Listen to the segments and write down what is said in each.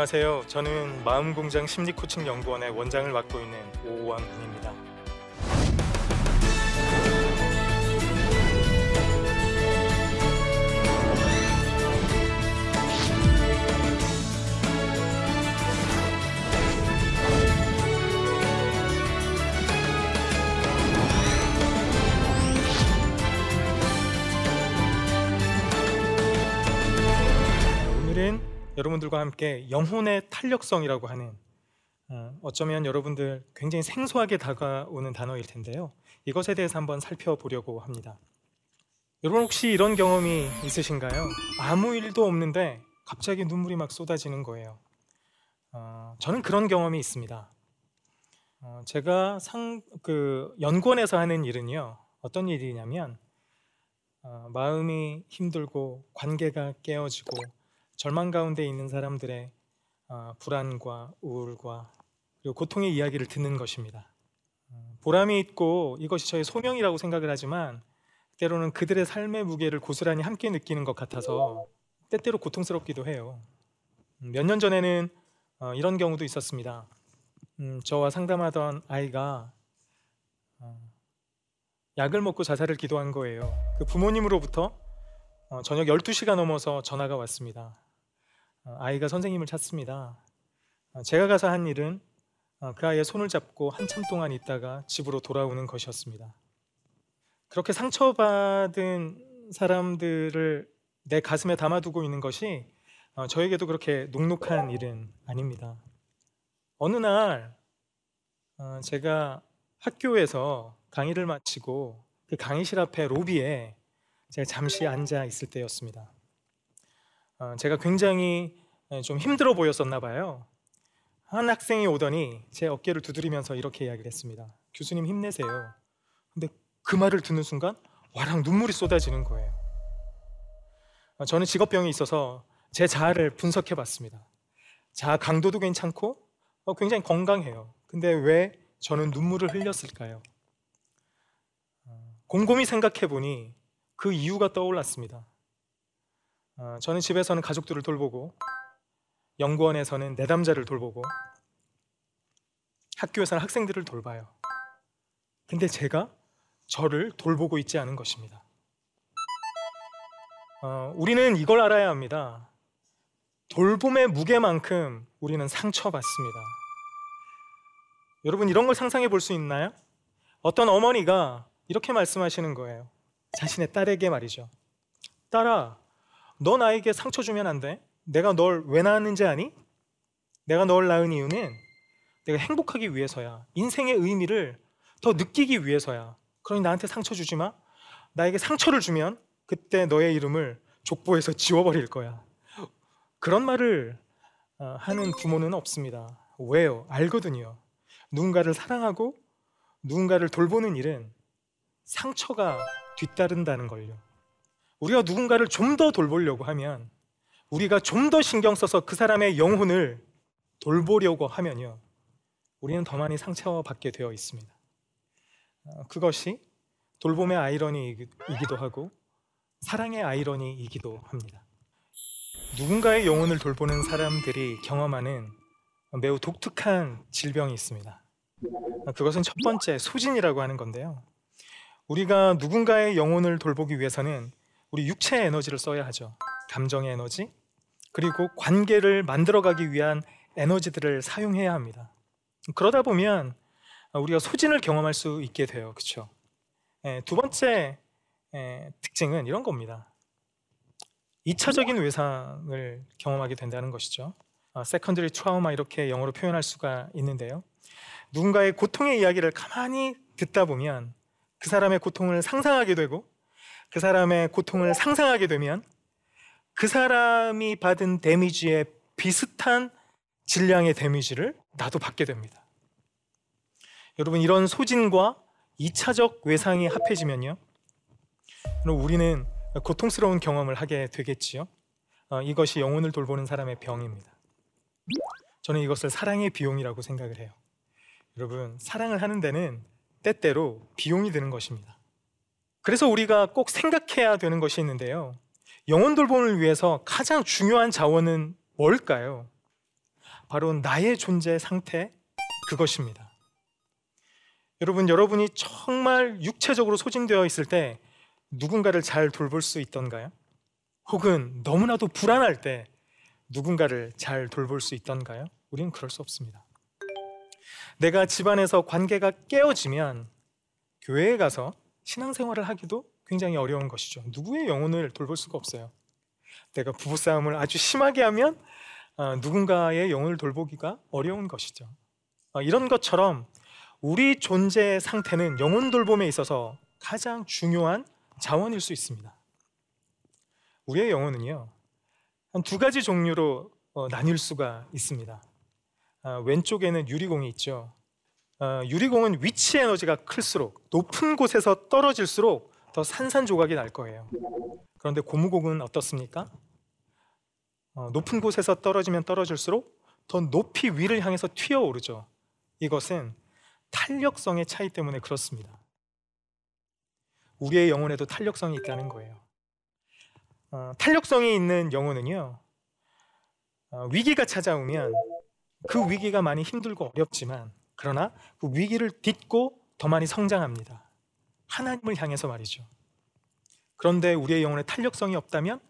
안녕하세요. 저는 마음공장 심리코칭 연구원의 원장을 맡고 있는 오원 군입니다. 여러분들과 함께 영혼의 탄력성이라고 하는 어, 어쩌면 여러분들 굉장히 생소하게 다가오는 단어일 텐데요. 이것에 대해서 한번 살펴보려고 합니다. 여러분 혹시 이런 경험이 있으신가요? 아무 일도 없는데 갑자기 눈물이 막 쏟아지는 거예요. 어, 저는 그런 경험이 있습니다. 어, 제가 상, 그 연구원에서 하는 일은요, 어떤 일이냐면, 어, 마음이 힘들고 관계가 깨어지고 절망 가운데 있는 사람들의 어, 불안과 우울과 그리고 고통의 이야기를 듣는 것입니다. 어, 보람이 있고 이것이 저의 소명이라고 생각을 하지만 때로는 그들의 삶의 무게를 고스란히 함께 느끼는 것 같아서 때때로 고통스럽기도 해요. 음, 몇년 전에는 어, 이런 경우도 있었습니다. 음, 저와 상담하던 아이가 어, 약을 먹고 자살을 기도한 거예요. 그 부모님으로부터 어, 저녁 12시가 넘어서 전화가 왔습니다. 어, 아이가 선생님을 찾습니다. 어, 제가 가서 한 일은 어, 그 아이의 손을 잡고 한참 동안 있다가 집으로 돌아오는 것이었습니다. 그렇게 상처받은 사람들을 내 가슴에 담아두고 있는 것이 어, 저에게도 그렇게 녹록한 일은 아닙니다. 어느 날 어, 제가 학교에서 강의를 마치고 그 강의실 앞에 로비에 제가 잠시 앉아 있을 때였습니다. 어, 제가 굉장히 예, 좀 힘들어 보였었나 봐요. 한 학생이 오더니 제 어깨를 두드리면서 이렇게 이야기를 했습니다. 교수님 힘내세요. 근데 그 말을 듣는 순간 와랑 눈물이 쏟아지는 거예요. 어, 저는 직업병이 있어서 제 자아를 분석해 봤습니다. 자아 강도도 괜찮고 어, 굉장히 건강해요. 근데 왜 저는 눈물을 흘렸을까요? 어, 곰곰이 생각해 보니 그 이유가 떠올랐습니다. 어, 저는 집에서는 가족들을 돌보고 연구원에서는 내담자를 돌보고 학교에서는 학생들을 돌봐요. 근데 제가 저를 돌보고 있지 않은 것입니다. 어, 우리는 이걸 알아야 합니다. 돌봄의 무게만큼 우리는 상처받습니다. 여러분 이런 걸 상상해 볼 수 있나요? 어떤 어머니가 이렇게 말씀하시는 거예요. 자신의 딸에게 말이죠. 딸아, 너 나에게 상처 주면 안 돼. 내가 널 왜 낳았는지 아니? 내가 널 낳은 이유는 내가 행복하기 위해서야. 인생의 의미를 더 느끼기 위해서야. 그러니 나한테 상처 주지 마. 나에게 상처를 주면 그때 너의 이름을 족보에서 지워버릴 거야. 그런 말을 어, 하는 부모는 없습니다. 왜요? 알거든요. 누군가를 사랑하고 누군가를 돌보는 일은 상처가 뒤따른다는 걸요. 우리가 누군가를 좀 더 돌보려고 하면 우리가 좀 더 신경 써서 그 사람의 영혼을 돌보려고 하면요. 우리는 더 많이 상처받게 되어 있습니다. 어, 그것이 돌봄의 아이러니이기도 하고 사랑의 아이러니이기도 합니다. 누군가의 영혼을 돌보는 사람들이 경험하는 매우 독특한 질병이 있습니다. 그것은 첫 번째 소진이라고 하는 건데요. 우리가 누군가의 영혼을 돌보기 위해서는 우리 육체의 에너지를 써야 하죠. 감정의 에너지, 그리고 관계를 만들어가기 위한 에너지들을 사용해야 합니다. 그러다 보면 우리가 소진을 경험할 수 있게 돼요. 그렇죠? 두 번째 에, 특징은 이런 겁니다. 2차적인 외상을 경험하게 된다는 것이죠. 세컨드리 어, 트라우마 이렇게 영어로 표현할 수가 있는데요. 누군가의 고통의 이야기를 가만히 듣다 보면 그 사람의 고통을 상상하게 되고 그 사람의 고통을 상상하게 되면 그 사람이 받은 데미지에 비슷한 질량의 데미지를 나도 받게 됩니다. 여러분 이런 소진과 2차적 외상이 합해지면요. 우리는 고통스러운 경험을 하게 되겠지요. 어, 이것이 영혼을 돌보는 사람의 병입니다. 저는 이것을 사랑의 비용이라고 생각을 해요. 여러분, 사랑을 하는 데는 때때로 비용이 드는 것입니다. 그래서 우리가 꼭 생각해야 되는 것이 있는데요. 영혼 돌봄을 위해서 가장 중요한 자원은 뭘까요? 바로 나의 존재 상태 그것입니다. 여러분, 여러분이 정말 육체적으로 소진되어 있을 때 누군가를 잘 돌볼 수 있던가요? 혹은 너무나도 불안할 때 누군가를 잘 돌볼 수 있던가요? 우리는 그럴 수 없습니다. 내가 집안에서 관계가 깨어지면 교회에 가서 신앙생활을 하기도 굉장히 어려운 것이죠. 누구의 영혼을 돌볼 수가 없어요. 내가 부부싸움을 아주 심하게 하면 어, 누군가의 영혼을 돌보기가 어려운 것이죠. 어, 이런 것처럼 우리 존재의 상태는 영혼 돌봄에 있어서 가장 중요한 자원일 수 있습니다. 우리의 영혼은요, 한 두 가지 종류로 어, 나뉠 수가 있습니다. 아, 왼쪽에는 유리공이 있죠. 아, 유리공은 위치 에너지가 클수록 높은 곳에서 떨어질수록 더 산산조각이 날 거예요. 그런데 고무공은 어떻습니까? 어, 높은 곳에서 떨어지면 떨어질수록 더 높이 위를 향해서 튀어오르죠. 이것은 탄력성의 차이 때문에 그렇습니다. 우리의 영혼에도 탄력성이 있다는 거예요. 어, 탄력성이 있는 영혼은요, 어, 위기가 찾아오면 그 위기가 많이 힘들고 어렵지만 그러나 그 위기를 딛고 더 많이 성장합니다. 하나님을 향해서 말이죠. 그런데 우리의 영혼에 탄력성이 없다면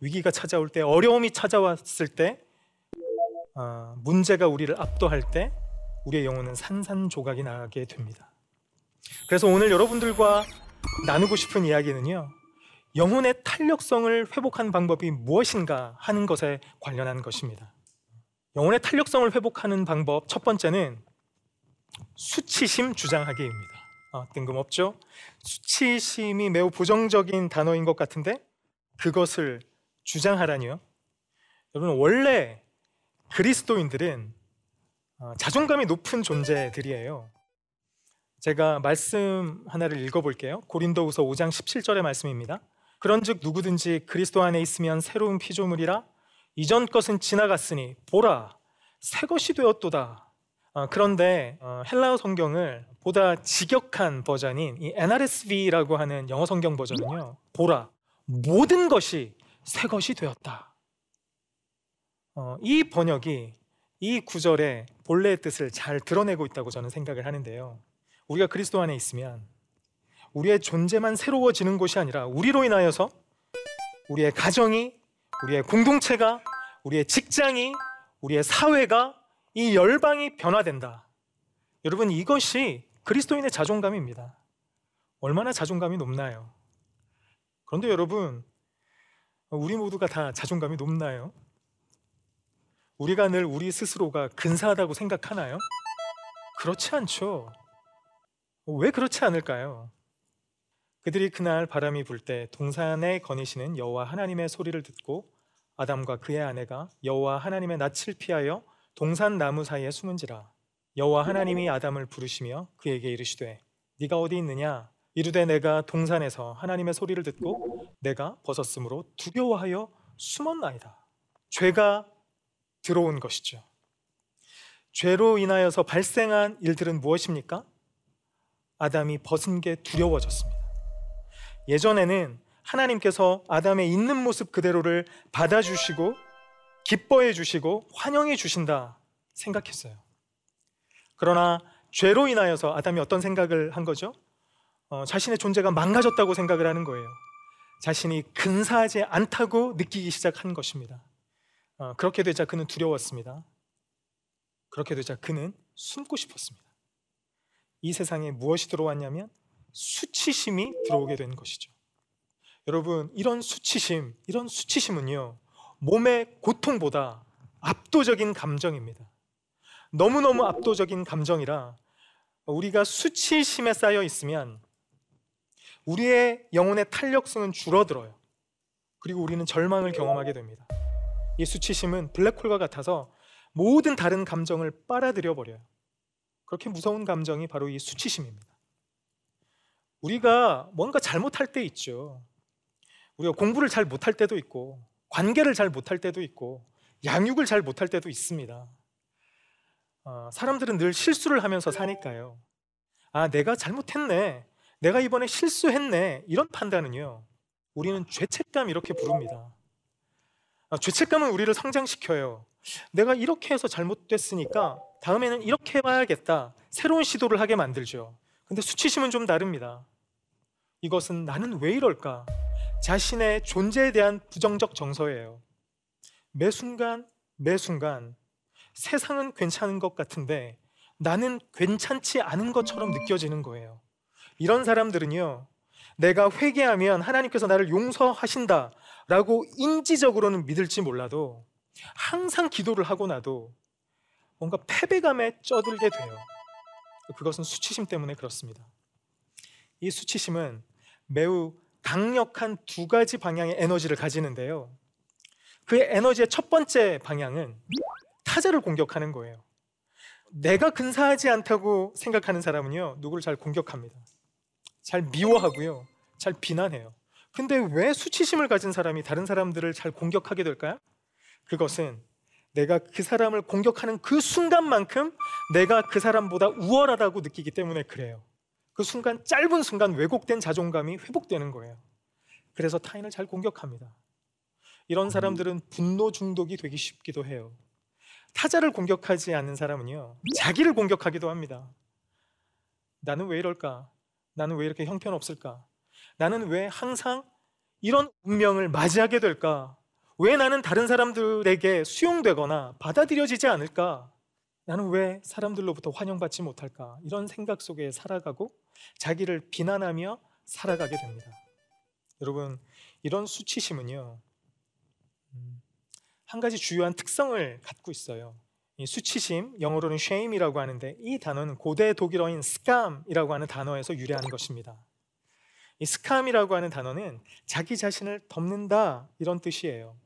위기가 찾아올 때 어려움이 찾아왔을 때 어, 문제가 우리를 압도할 때 우리의 영혼은 산산조각이 나게 됩니다. 그래서 오늘 여러분들과 나누고 싶은 이야기는요. 영혼의 탄력성을 회복하는 방법이 무엇인가 하는 것에 관련한 것입니다. 영혼의 탄력성을 회복하는 방법 첫 번째는 수치심 주장하기입니다. 아, 뜬금없죠? 수치심이 매우 부정적인 단어인 것 같은데 그것을 주장하라니요. 여러분 원래 그리스도인들은 어, 자존감이 높은 존재들이에요. 제가 말씀 하나를 읽어볼게요. 고린도후서 5장 17절의 말씀입니다. 그런즉 누구든지 그리스도 안에 있으면 새로운 피조물이라 이전 것은 지나갔으니 보라 새 것이 되었도다. 어, 그런데 어, 헬라어 성경을 보다 직역한 버전인 이 NRSV라고 하는 영어 성경 버전은요. 보라 모든 것이 새 것이 되었다. 어, 이 번역이 이 구절의 본래의 뜻을 잘 드러내고 있다고 저는 생각을 하는데요. 우리가 그리스도 안에 있으면 우리의 존재만 새로워지는 것이 아니라 우리로 인하여서 우리의 가정이, 우리의 공동체가, 우리의 직장이, 우리의 사회가 이 열방이 변화된다. 여러분 이것이 그리스도인의 자존감입니다. 얼마나 자존감이 높나요? 그런데 여러분 우리 모두가 다 자존감이 높나요? 우리가 늘 우리 스스로가 근사하다고 생각하나요? 그렇지 않죠. 왜 그렇지 않을까요? 그들이 그날 바람이 불 때 동산에 거니시는 여호와 하나님의 소리를 듣고 아담과 그의 아내가 여호와 하나님의 낯을 피하여 동산 나무 사이에 숨은지라 여호와 하나님이 아담을 부르시며 그에게 이르시되 네가 어디 있느냐 이르되 내가 동산에서 하나님의 소리를 듣고 내가 벗었으므로 두려워하여 숨었나이다. 죄가 들어온 것이죠. 죄로 인하여서 발생한 일들은 무엇입니까? 아담이 벗은 게 두려워졌습니다. 예전에는 하나님께서 아담의 있는 모습 그대로를 받아주시고 기뻐해 주시고 환영해 주신다 생각했어요. 그러나 죄로 인하여서 아담이 어떤 생각을 한 거죠? 어, 자신의 존재가 망가졌다고 생각을 하는 거예요. 자신이 근사하지 않다고 느끼기 시작한 것입니다. 어, 그렇게 되자 그는 두려웠습니다. 그렇게 되자 그는 숨고 싶었습니다. 이 세상에 무엇이 들어왔냐면 수치심이 들어오게 된 것이죠. 여러분, 이런 수치심, 이런 수치심은요, 몸의 고통보다 압도적인 감정입니다. 너무너무 압도적인 감정이라 우리가 수치심에 쌓여 있으면 우리의 영혼의 탄력성은 줄어들어요. 그리고 우리는 절망을 경험하게 됩니다. 이 수치심은 블랙홀과 같아서 모든 다른 감정을 빨아들여 버려요. 그렇게 무서운 감정이 바로 이 수치심입니다. 우리가 뭔가 잘못할 때 있죠. 우리가 공부를 잘 못할 때도 있고, 관계를 잘 못할 때도 있고, 양육을 잘 못할 때도 있습니다. 어, 사람들은 늘 실수를 하면서 사니까요. 아, 내가 잘못했네. 내가 이번에 실수했네. 이런 판단은요. 우리는 죄책감 이렇게 부릅니다. 아, 죄책감은 우리를 성장시켜요. 내가 이렇게 해서 잘못됐으니까 다음에는 이렇게 해봐야겠다. 새로운 시도를 하게 만들죠. 근데 수치심은 좀 다릅니다. 이것은 나는 왜 이럴까? 자신의 존재에 대한 부정적 정서예요. 매 순간, 매 순간 세상은 괜찮은 것 같은데 나는 괜찮지 않은 것처럼 느껴지는 거예요. 이런 사람들은요, 내가 회개하면 하나님께서 나를 용서하신다 라고 인지적으로는 믿을지 몰라도 항상 기도를 하고 나도 뭔가 패배감에 쩌들게 돼요. 그것은 수치심 때문에 그렇습니다. 이 수치심은 매우 강력한 두 가지 방향의 에너지를 가지는데요. 그 에너지의 첫 번째 방향은 타자를 공격하는 거예요. 내가 근사하지 않다고 생각하는 사람은요, 누구를 잘 공격합니다. 잘 미워하고요, 잘 비난해요. 근데 왜 수치심을 가진 사람이 다른 사람들을 잘 공격하게 될까요? 그것은 내가 그 사람을 공격하는 그 순간만큼 내가 그 사람보다 우월하다고 느끼기 때문에 그래요. 그 순간 짧은 순간 왜곡된 자존감이 회복되는 거예요. 그래서 타인을 잘 공격합니다. 이런 사람들은 분노 중독이 되기 쉽기도 해요. 타자를 공격하지 않는 사람은요, 자기를 공격하기도 합니다. 나는 왜 이럴까? 나는 왜 이렇게 형편없을까? 나는 왜 항상 이런 운명을 맞이하게 될까? 왜 나는 다른 사람들에게 수용되거나 받아들여지지 않을까? 나는 왜 사람들로부터 환영받지 못할까? 이런 생각 속에 살아가고 자기를 비난하며 살아가게 됩니다. 여러분, 이런 수치심은요, 음, 한 가지 주요한 특성을 갖고 있어요. 이 수치심, 영어로는 shame이라고 하는데 이 단어는 고대 독일어인 scam이라고 하는 단어에서 유래하는 것입니다. 이 scam이라고 하는 단어는 자기 자신을 덮는다 이런 뜻이에요.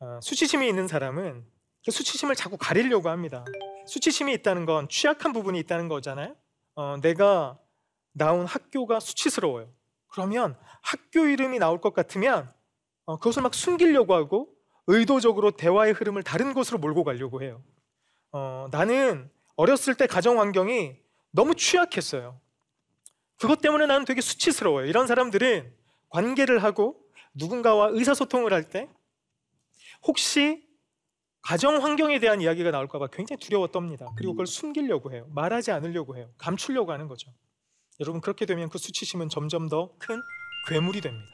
어, 수치심이 있는 사람은 그 수치심을 자꾸 가리려고 합니다. 수치심이 있다는 건 취약한 부분이 있다는 거잖아요. 어, 내가 나온 학교가 수치스러워요. 그러면 학교 이름이 나올 것 같으면 어, 그것을 막 숨기려고 하고 의도적으로 대화의 흐름을 다른 곳으로 몰고 가려고 해요. 어, 나는 어렸을 때 가정 환경이 너무 취약했어요. 그것 때문에 나는 되게 수치스러워요. 이런 사람들은 관계를 하고 누군가와 의사소통을 할 때 혹시 가정 환경에 대한 이야기가 나올까봐 굉장히 두려워 떱니다. 그리고 그걸 숨기려고 해요. 말하지 않으려고 해요. 감추려고 하는 거죠. 여러분 그렇게 되면 그 수치심은 점점 더 큰 괴물이 됩니다.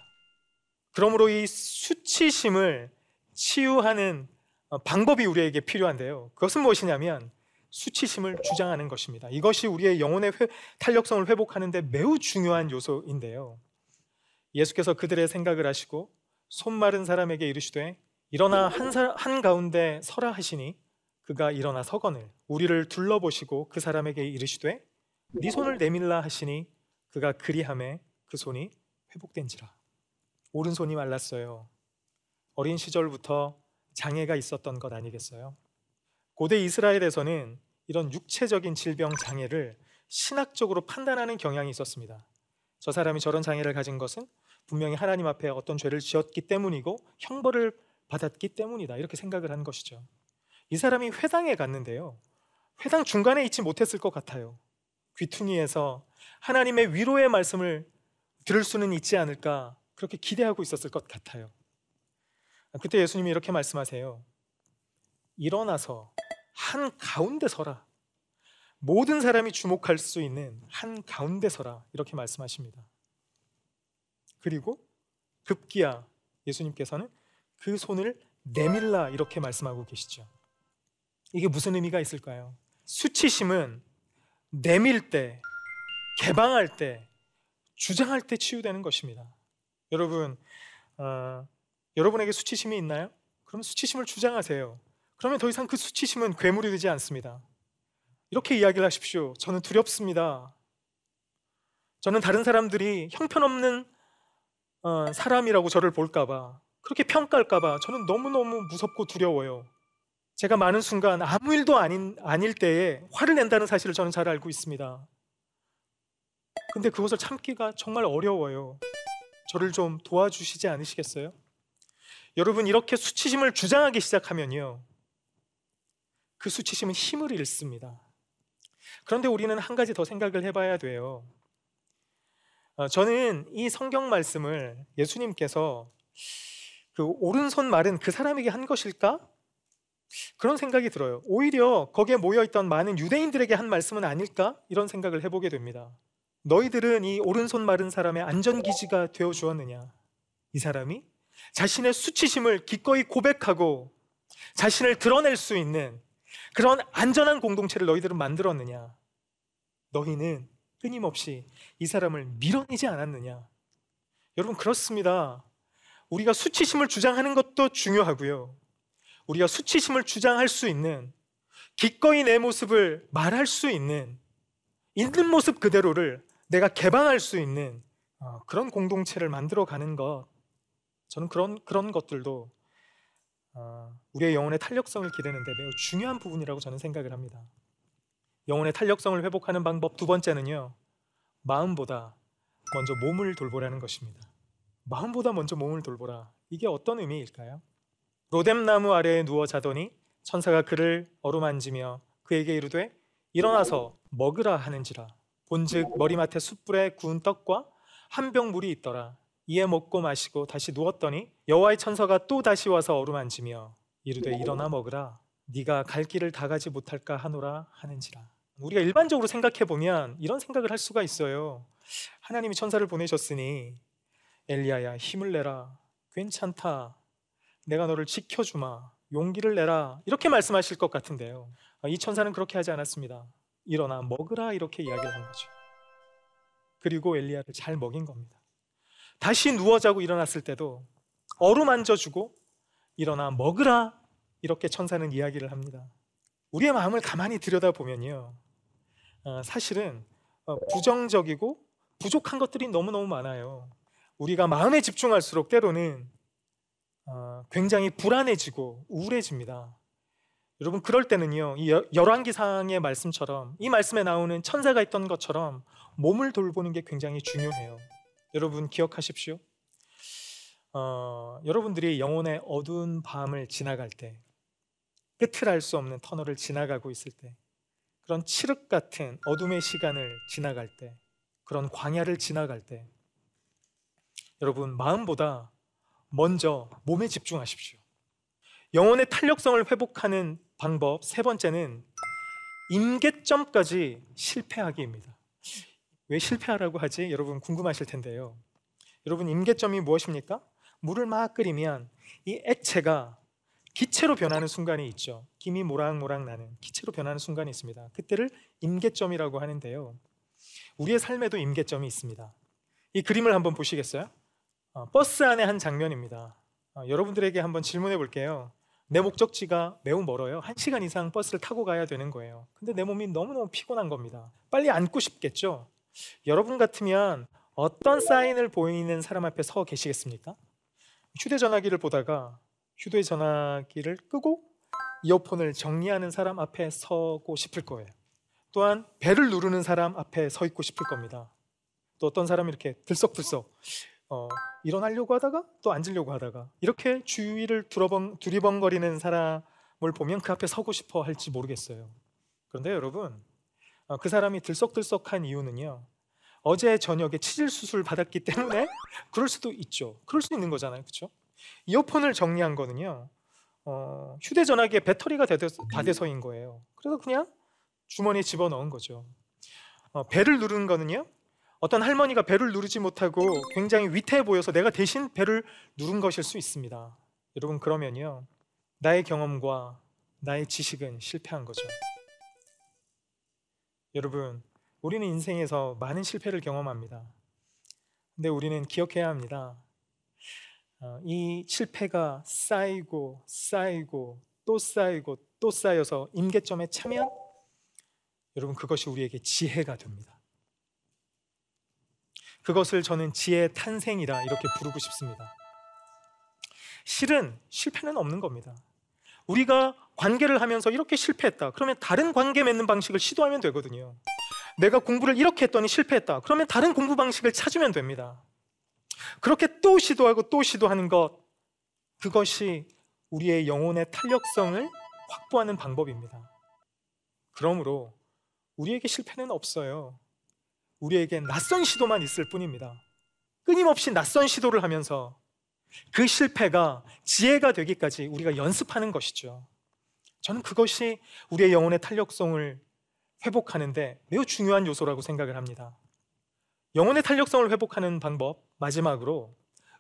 그러므로 이 수치심을 치유하는 어, 방법이 우리에게 필요한데요. 그것은 무엇이냐면 수치심을 주장하는 것입니다. 이것이 우리의 영혼의 회, 탄력성을 회복하는데 매우 중요한 요소인데요. 예수께서 그들의 생각을 하시고 손 마른 사람에게 이르시되 일어나 한, 사, 한 가운데 서라 하시니 그가 일어나 서거늘 우리를 둘러보시고 그 사람에게 이르시되 네 손을 내밀라 하시니 그가 그리함에 그 손이 회복된지라 오른손이 말랐어요. 어린 시절부터 장애가 있었던 것 아니겠어요? 고대 이스라엘에서는 이런 육체적인 질병 장애를 신학적으로 판단하는 경향이 있었습니다. 저 사람이 저런 장애를 가진 것은 분명히 하나님 앞에 어떤 죄를 지었기 때문이고 형벌을 받았기 때문이다. 이렇게 생각을 한 것이죠. 이 사람이 회당에 갔는데요. 회당 중간에 있지 못했을 것 같아요. 귀퉁이에서 하나님의 위로의 말씀을 들을 수는 있지 않을까 그렇게 기대하고 있었을 것 같아요. 그때 예수님이 이렇게 말씀하세요. 일어나서 한 가운데 서라. 모든 사람이 주목할 수 있는 한 가운데 서라. 이렇게 말씀하십니다. 그리고 급기야 예수님께서는 그 손을 내밀라 이렇게 말씀하고 계시죠. 이게 무슨 의미가 있을까요? 수치심은 내밀 때, 개방할 때, 주장할 때 치유되는 것입니다. 여러분, 어, 여러분에게 수치심이 있나요? 그럼 수치심을 주장하세요. 그러면 더 이상 그 수치심은 괴물이 되지 않습니다. 이렇게 이야기를 하십시오. 저는 두렵습니다. 저는 다른 사람들이 형편없는 어, 사람이라고 저를 볼까봐 그렇게 평가할까봐 저는 너무너무 무섭고 두려워요. 제가 많은 순간 아무 일도 아닌, 아닐 때에 화를 낸다는 사실을 저는 잘 알고 있습니다. 근데 그것을 참기가 정말 어려워요. 저를 좀 도와주시지 않으시겠어요? 여러분, 이렇게 수치심을 주장하기 시작하면요. 그 수치심은 힘을 잃습니다. 그런데 우리는 한 가지 더 생각을 해봐야 돼요. 어, 저는 이 성경 말씀을 예수님께서 그 오른손 말은 그 사람에게 한 것일까? 그런 생각이 들어요. 오히려 거기에 모여 있던 많은 유대인들에게 한 말씀은 아닐까? 이런 생각을 해보게 됩니다. 너희들은 이 오른손 마른 사람의 안전기지가 되어 주었느냐? 이 사람이 자신의 수치심을 기꺼이 고백하고 자신을 드러낼 수 있는 그런 안전한 공동체를 너희들은 만들었느냐? 너희는 끊임없이 이 사람을 밀어내지 않았느냐? 여러분, 그렇습니다. 우리가 수치심을 주장하는 것도 중요하고요. 우리가 수치심을 주장할 수 있는 기꺼이 내 모습을 말할 수 있는 있는 모습 그대로를 내가 개방할 수 있는 어, 그런 공동체를 만들어 가는 것 저는 그런 그런 것들도 어, 우리의 영혼의 탄력성을 기르는데 매우 중요한 부분이라고 저는 생각을 합니다. 영혼의 탄력성을 회복하는 방법 두 번째는요. 마음보다 먼저 몸을 돌보라는 것입니다. 마음보다 먼저 몸을 돌보라. 이게 어떤 의미일까요? 로뎀나무 아래에 누워 자더니 천사가 그를 어루만지며 그에게 이르되 일어나서 먹으라 하는지라. 본즉 머리맡에 숯불에 구운 떡과 한 병 물이 있더라. 이에 먹고 마시고 다시 누웠더니 여호와의 천사가 또 다시 와서 어루만지며 이르되 일어나 먹으라. 네가 갈 길을 다 가지 못할까 하노라 하는지라. 우리가 일반적으로 생각해 보면 이런 생각을 할 수가 있어요. 하나님이 천사를 보내셨으니 엘리야야 힘을 내라. 괜찮다 내가 너를 지켜주마 용기를 내라 이렇게 말씀하실 것 같은데요. 이 천사는 그렇게 하지 않았습니다. 일어나 먹으라 이렇게 이야기를 한 거죠. 그리고 엘리야를 잘 먹인 겁니다. 다시 누워 자고 일어났을 때도 어루만져 주고 일어나 먹으라 이렇게 천사는 이야기를 합니다. 우리의 마음을 가만히 들여다보면요 어, 사실은 어, 부정적이고 부족한 것들이 너무너무 많아요. 우리가 마음에 집중할수록 때로는 어, 굉장히 불안해지고 우울해집니다. 여러분 그럴 때는요 이 열왕기상의 말씀처럼 이 말씀에 나오는 천사가 있던 것처럼 몸을 돌보는 게 굉장히 중요해요. 여러분 기억하십시오. 어, 여러분들이 영혼의 어두운 밤을 지나갈 때 끝을 알 수 없는 터널을 지나가고 있을 때 그런 칠흑 같은 어둠의 시간을 지나갈 때 그런 광야를 지나갈 때 여러분 마음보다 먼저 몸에 집중하십시오. 영혼의 탄력성을 회복하는 방법 세 번째는 임계점까지 실패하기입니다. 왜 실패하라고 하지? 여러분 궁금하실 텐데요. 여러분 임계점이 무엇입니까? 물을 막 끓이면 이 액체가 기체로 변하는 순간이 있죠. 김이 모락모락 나는 기체로 변하는 순간이 있습니다. 그때를 임계점이라고 하는데요. 우리의 삶에도 임계점이 있습니다. 이 그림을 한번 보시겠어요? 어, 버스 안의 한 장면입니다. 어, 여러분들에게 한번 질문해 볼게요. 내 목적지가 매우 멀어요. 한 시간 이상 버스를 타고 가야 되는 거예요. 근데 내 몸이 너무너무 피곤한 겁니다. 빨리 앉고 싶겠죠? 여러분 같으면 어떤 사인을 보이는 사람 앞에 서 계시겠습니까? 휴대전화기를 보다가 휴대전화기를 끄고 이어폰을 정리하는 사람 앞에 서고 싶을 거예요. 또한 배를 누르는 사람 앞에 서 있고 싶을 겁니다. 또 어떤 사람이 이렇게 들썩들썩 어, 일어나려고 하다가 또 앉으려고 하다가 이렇게 주위를 두러번, 두리번거리는 사람을 보면 그 앞에 서고 싶어 할지 모르겠어요. 그런데 여러분 어, 그 사람이 들썩들썩한 이유는요. 어제 저녁에 치질 수술 받았기 때문에 그럴 수도 있죠. 그럴 수 있는 거잖아요, 그렇죠? 이어폰을 정리한 거는요. 어, 휴대전화기에 배터리가 다 돼서인 거예요. 그래서 그냥 주머니에 집어 넣은 거죠. 어, 배를 누르는 거는요. 어떤 할머니가 배를 누르지 못하고 굉장히 위태해 보여서 내가 대신 배를 누른 것일 수 있습니다. 여러분 그러면요. 나의 경험과 나의 지식은 실패한 거죠. 여러분, 우리는 인생에서 많은 실패를 경험합니다. 근데 우리는 기억해야 합니다. 어, 이 실패가 쌓이고 쌓이고 또 쌓이고 또 쌓여서 임계점에 차면 여러분 그것이 우리에게 지혜가 됩니다. 그것을 저는 지혜의 탄생이라 이렇게 부르고 싶습니다. 실은 실패는 없는 겁니다. 우리가 관계를 하면서 이렇게 실패했다. 그러면 다른 관계 맺는 방식을 시도하면 되거든요. 내가 공부를 이렇게 했더니 실패했다. 그러면 다른 공부 방식을 찾으면 됩니다. 그렇게 또 시도하고 또 시도하는 것, 그것이 우리의 영혼의 탄력성을 확보하는 방법입니다. 그러므로 우리에게 실패는 없어요. 우리에게 낯선 시도만 있을 뿐입니다. 끊임없이 낯선 시도를 하면서 그 실패가 지혜가 되기까지 우리가 연습하는 것이죠. 저는 그것이 우리의 영혼의 탄력성을 회복하는데 매우 중요한 요소라고 생각을 합니다. 영혼의 탄력성을 회복하는 방법 마지막으로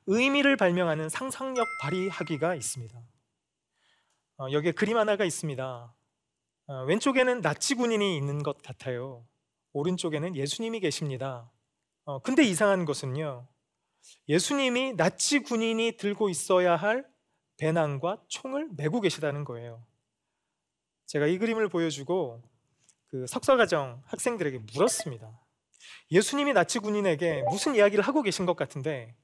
의미를 발명하는 상상력 발휘하기가 있습니다. 어, 여기에 그림 하나가 있습니다. 어, 왼쪽에는 나치 군인이 있는 것 같아요. 오른쪽에는 예수님이 계십니다. 어, 근데 이상한 것은요. 예수님이 나치 군인이 들고 있어야 할 배낭과 총을 메고 계시다는 거예요. 제가 이 그림을 보여주고 그 석사과정 학생들에게 물었습니다. 예수님이 나치 군인에게 무슨 이야기를 하고 계신 것 같은데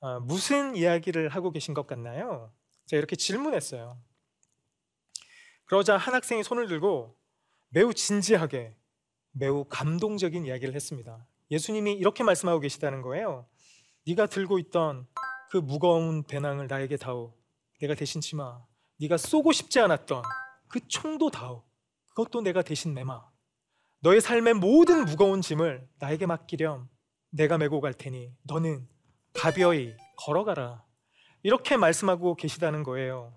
어, 무슨 이야기를 하고 계신 것 같나요? 제가 이렇게 질문했어요. 그러자 한 학생이 손을 들고 매우 진지하게 매우 감동적인 이야기를 했습니다. 예수님이 이렇게 말씀하고 계시다는 거예요. 네가 들고 있던 그 무거운 배낭을 나에게 다오. 내가 대신 치마. 네가 쏘고 싶지 않았던 그 총도 다오. 그것도 내가 대신 매마. 너의 삶의 모든 무거운 짐을 나에게 맡기렴. 내가 메고 갈 테니 너는 가벼이 걸어가라. 이렇게 말씀하고 계시다는 거예요.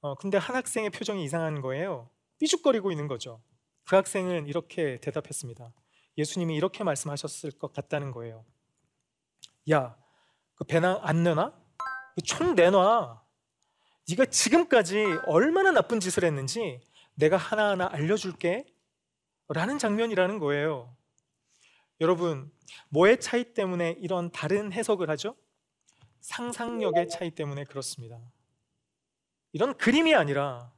어, 근데 한 학생의 표정이 이상한 거예요. 삐죽거리고 있는 거죠. 그 학생은 이렇게 대답했습니다. 예수님이 이렇게 말씀하셨을 것 같다는 거예요. 야, 그 배낭 안 내놔? 그총 내놔. 네가 지금까지 얼마나 나쁜 짓을 했는지 내가 하나하나 알려줄게. 라는 장면이라는 거예요. 여러분, 뭐의 차이 때문에 이런 다른 해석을 하죠? 상상력의 차이 때문에 그렇습니다. 이런 그림이 아니라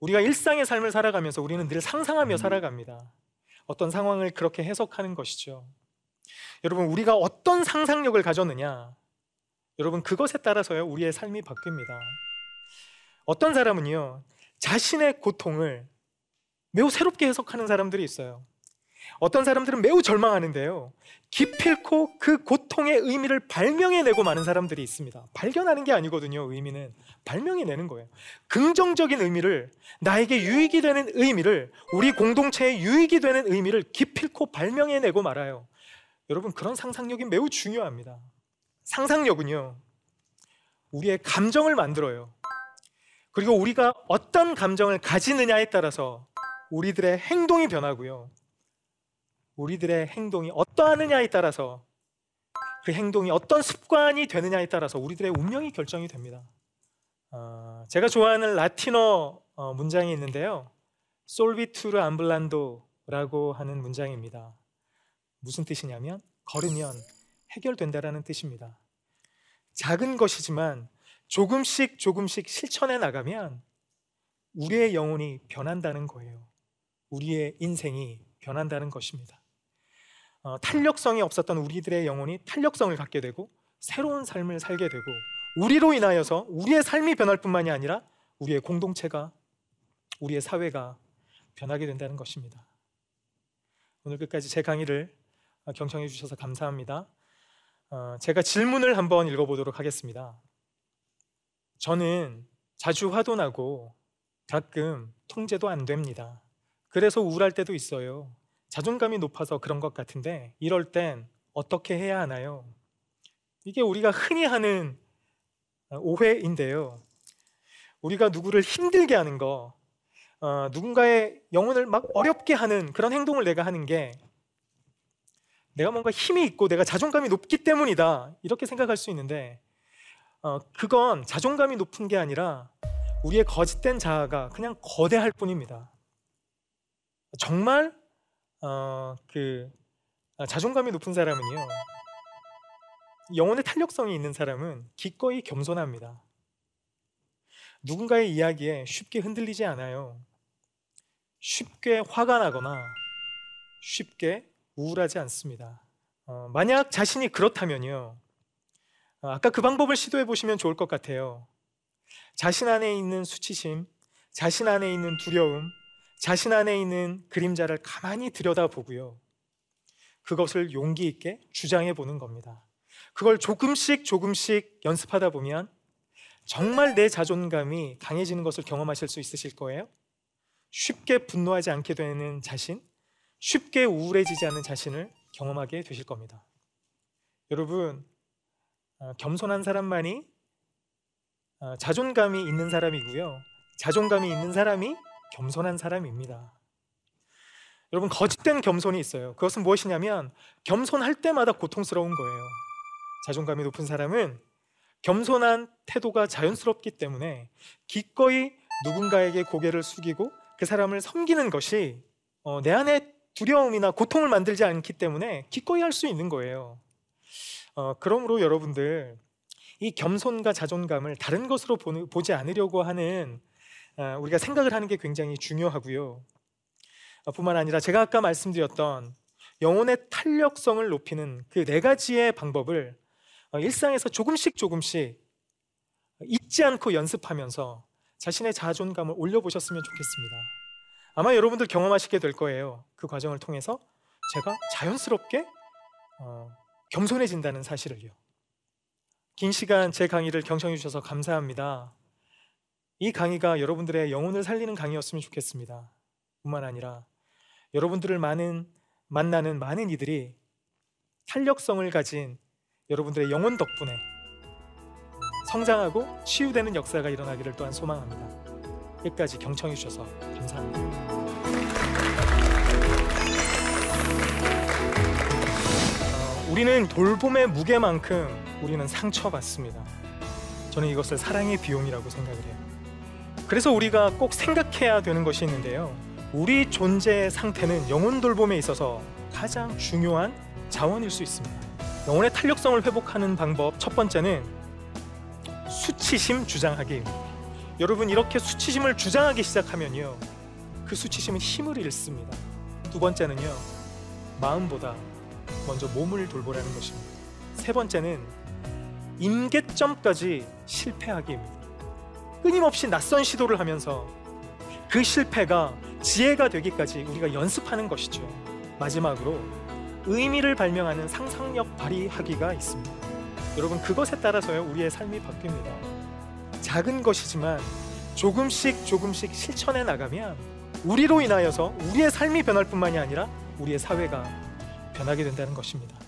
우리가 일상의 삶을 살아가면서 우리는 늘 상상하며 살아갑니다. 어떤 상황을 그렇게 해석하는 것이죠. 여러분, 우리가 어떤 상상력을 가졌느냐? 여러분, 그것에 따라서요, 우리의 삶이 바뀝니다. 어떤 사람은요, 자신의 고통을 매우 새롭게 해석하는 사람들이 있어요. 어떤 사람들은 매우 절망하는데요. 기필코 그 고통의 의미를 발명해내고 많은 사람들이 있습니다. 발견하는 게 아니거든요. 의미는 발명해내는 거예요. 긍정적인 의미를 나에게 유익이 되는 의미를 우리 공동체에 유익이 되는 의미를 기필코 발명해내고 말아요. 여러분 그런 상상력이 매우 중요합니다. 상상력은요. 우리의 감정을 만들어요. 그리고 우리가 어떤 감정을 가지느냐에 따라서 우리들의 행동이 변하고요. 우리들의 행동이 어떠하느냐에 따라서 그 행동이 어떤 습관이 되느냐에 따라서 우리들의 운명이 결정이 됩니다. 어, 제가 좋아하는 라틴어 어, 문장이 있는데요. 솔비투르 암블란도라고 하는 문장입니다. 무슨 뜻이냐면 걸으면 해결된다라는 뜻입니다. 작은 것이지만 조금씩 조금씩 실천해 나가면 우리의 영혼이 변한다는 거예요. 우리의 인생이 변한다는 것입니다. 어, 탄력성이 없었던 우리들의 영혼이 탄력성을 갖게 되고 새로운 삶을 살게 되고 우리로 인하여서 우리의 삶이 변할 뿐만이 아니라 우리의 공동체가 우리의 사회가 변하게 된다는 것입니다. 오늘 끝까지 제 강의를 경청해 주셔서 감사합니다. 어, 제가 질문을 한번 읽어보도록 하겠습니다. 저는 자주 화도 나고 가끔 통제도 안 됩니다. 그래서 우울할 때도 있어요. 자존감이 높아서 그런 것 같은데 이럴 땐 어떻게 해야 하나요? 이게 우리가 흔히 하는 오해인데요. 우리가 누구를 힘들게 하는 거, 어, 누군가의 영혼을 막 어렵게 하는 그런 행동을 내가 하는 게 내가 뭔가 힘이 있고 내가 자존감이 높기 때문이다 이렇게 생각할 수 있는데 어, 그건 자존감이 높은 게 아니라 우리의 거짓된 자아가 그냥 거대할 뿐입니다. 정말 어, 그 아, 자존감이 높은 사람은요. 영혼의 탄력성이 있는 사람은 기꺼이 겸손합니다. 누군가의 이야기에 쉽게 흔들리지 않아요. 쉽게 화가 나거나 쉽게 우울하지 않습니다. 어, 만약 자신이 그렇다면요. 어, 아까 그 방법을 시도해 보시면 좋을 것 같아요. 자신 안에 있는 수치심, 자신 안에 있는 두려움, 자신 안에 있는 그림자를 가만히 들여다보고요. 그것을 용기 있게 주장해 보는 겁니다. 그걸 조금씩 조금씩 연습하다 보면 정말 내 자존감이 강해지는 것을 경험하실 수 있으실 거예요. 쉽게 분노하지 않게 되는 자신, 쉽게 우울해지지 않는 자신을 경험하게 되실 겁니다. 여러분, 어, 겸손한 사람만이 어, 자존감이 있는 사람이고요. 자존감이 있는 사람이 겸손한 사람입니다. 여러분 거짓된 겸손이 있어요. 그것은 무엇이냐면 겸손할 때마다 고통스러운 거예요. 자존감이 높은 사람은 겸손한 태도가 자연스럽기 때문에 기꺼이 누군가에게 고개를 숙이고 그 사람을 섬기는 것이 어, 내 안에 두려움이나 고통을 만들지 않기 때문에 기꺼이 할 수 있는 거예요. 어, 그러므로 여러분들 이 겸손과 자존감을 다른 것으로 보, 지 않으려고 하는 어, 우리가 생각을 하는 게 굉장히 중요하고요. 어, 뿐만 아니라 제가 아까 말씀드렸던 영혼의 탄력성을 높이는 그 네 가지의 방법을 어, 일상에서 조금씩 조금씩 잊지 않고 연습하면서 자신의 자존감을 올려보셨으면 좋겠습니다. 아마 여러분들 경험하시게 될 거예요. 그 과정을 통해서 제가 자연스럽게 어, 겸손해진다는 사실을요. 긴 시간 제 강의를 경청해 주셔서 감사합니다. 이 강의가 여러분들의 영혼을 살리는 강의였으면 좋겠습니다. 뿐만 아니라 여러분들을 많은 만나는 많은 이들이 탄력성을 가진 여러분들의 영혼 덕분에 성장하고 치유되는 역사가 일어나기를 또한 소망합니다. 끝까지 경청해 주셔서 감사합니다. 어, 우리는 돌봄의 무게만큼 우리는 상처받습니다. 저는 이것을 사랑의 비용이라고 생각을 해요. 그래서 우리가 꼭 생각해야 되는 것이 있는데요. 우리 존재의 상태는 영혼 돌봄에 있어서 가장 중요한 자원일 수 있습니다. 영혼의 탄력성을 회복하는 방법 첫 번째는 수치심 주장하기입니다. 여러분 이렇게 수치심을 주장하기 시작하면요. 그 수치심은 힘을 잃습니다. 두 번째는요. 마음보다 먼저 몸을 돌보라는 것입니다. 세 번째는 임계점까지 실패하기입니다. 끊임없이 낯선 시도를 하면서 그 실패가 지혜가 되기까지 우리가 연습하는 것이죠. 마지막으로 의미를 발명하는 상상력 발휘하기가 있습니다. 여러분 그것에 따라서요 우리의 삶이 바뀝니다. 작은 것이지만 조금씩 조금씩 실천해 나가면 우리로 인하여서 우리의 삶이 변할 뿐만이 아니라 우리의 사회가 변하게 된다는 것입니다.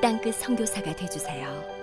땅끝 성교사가 되주세요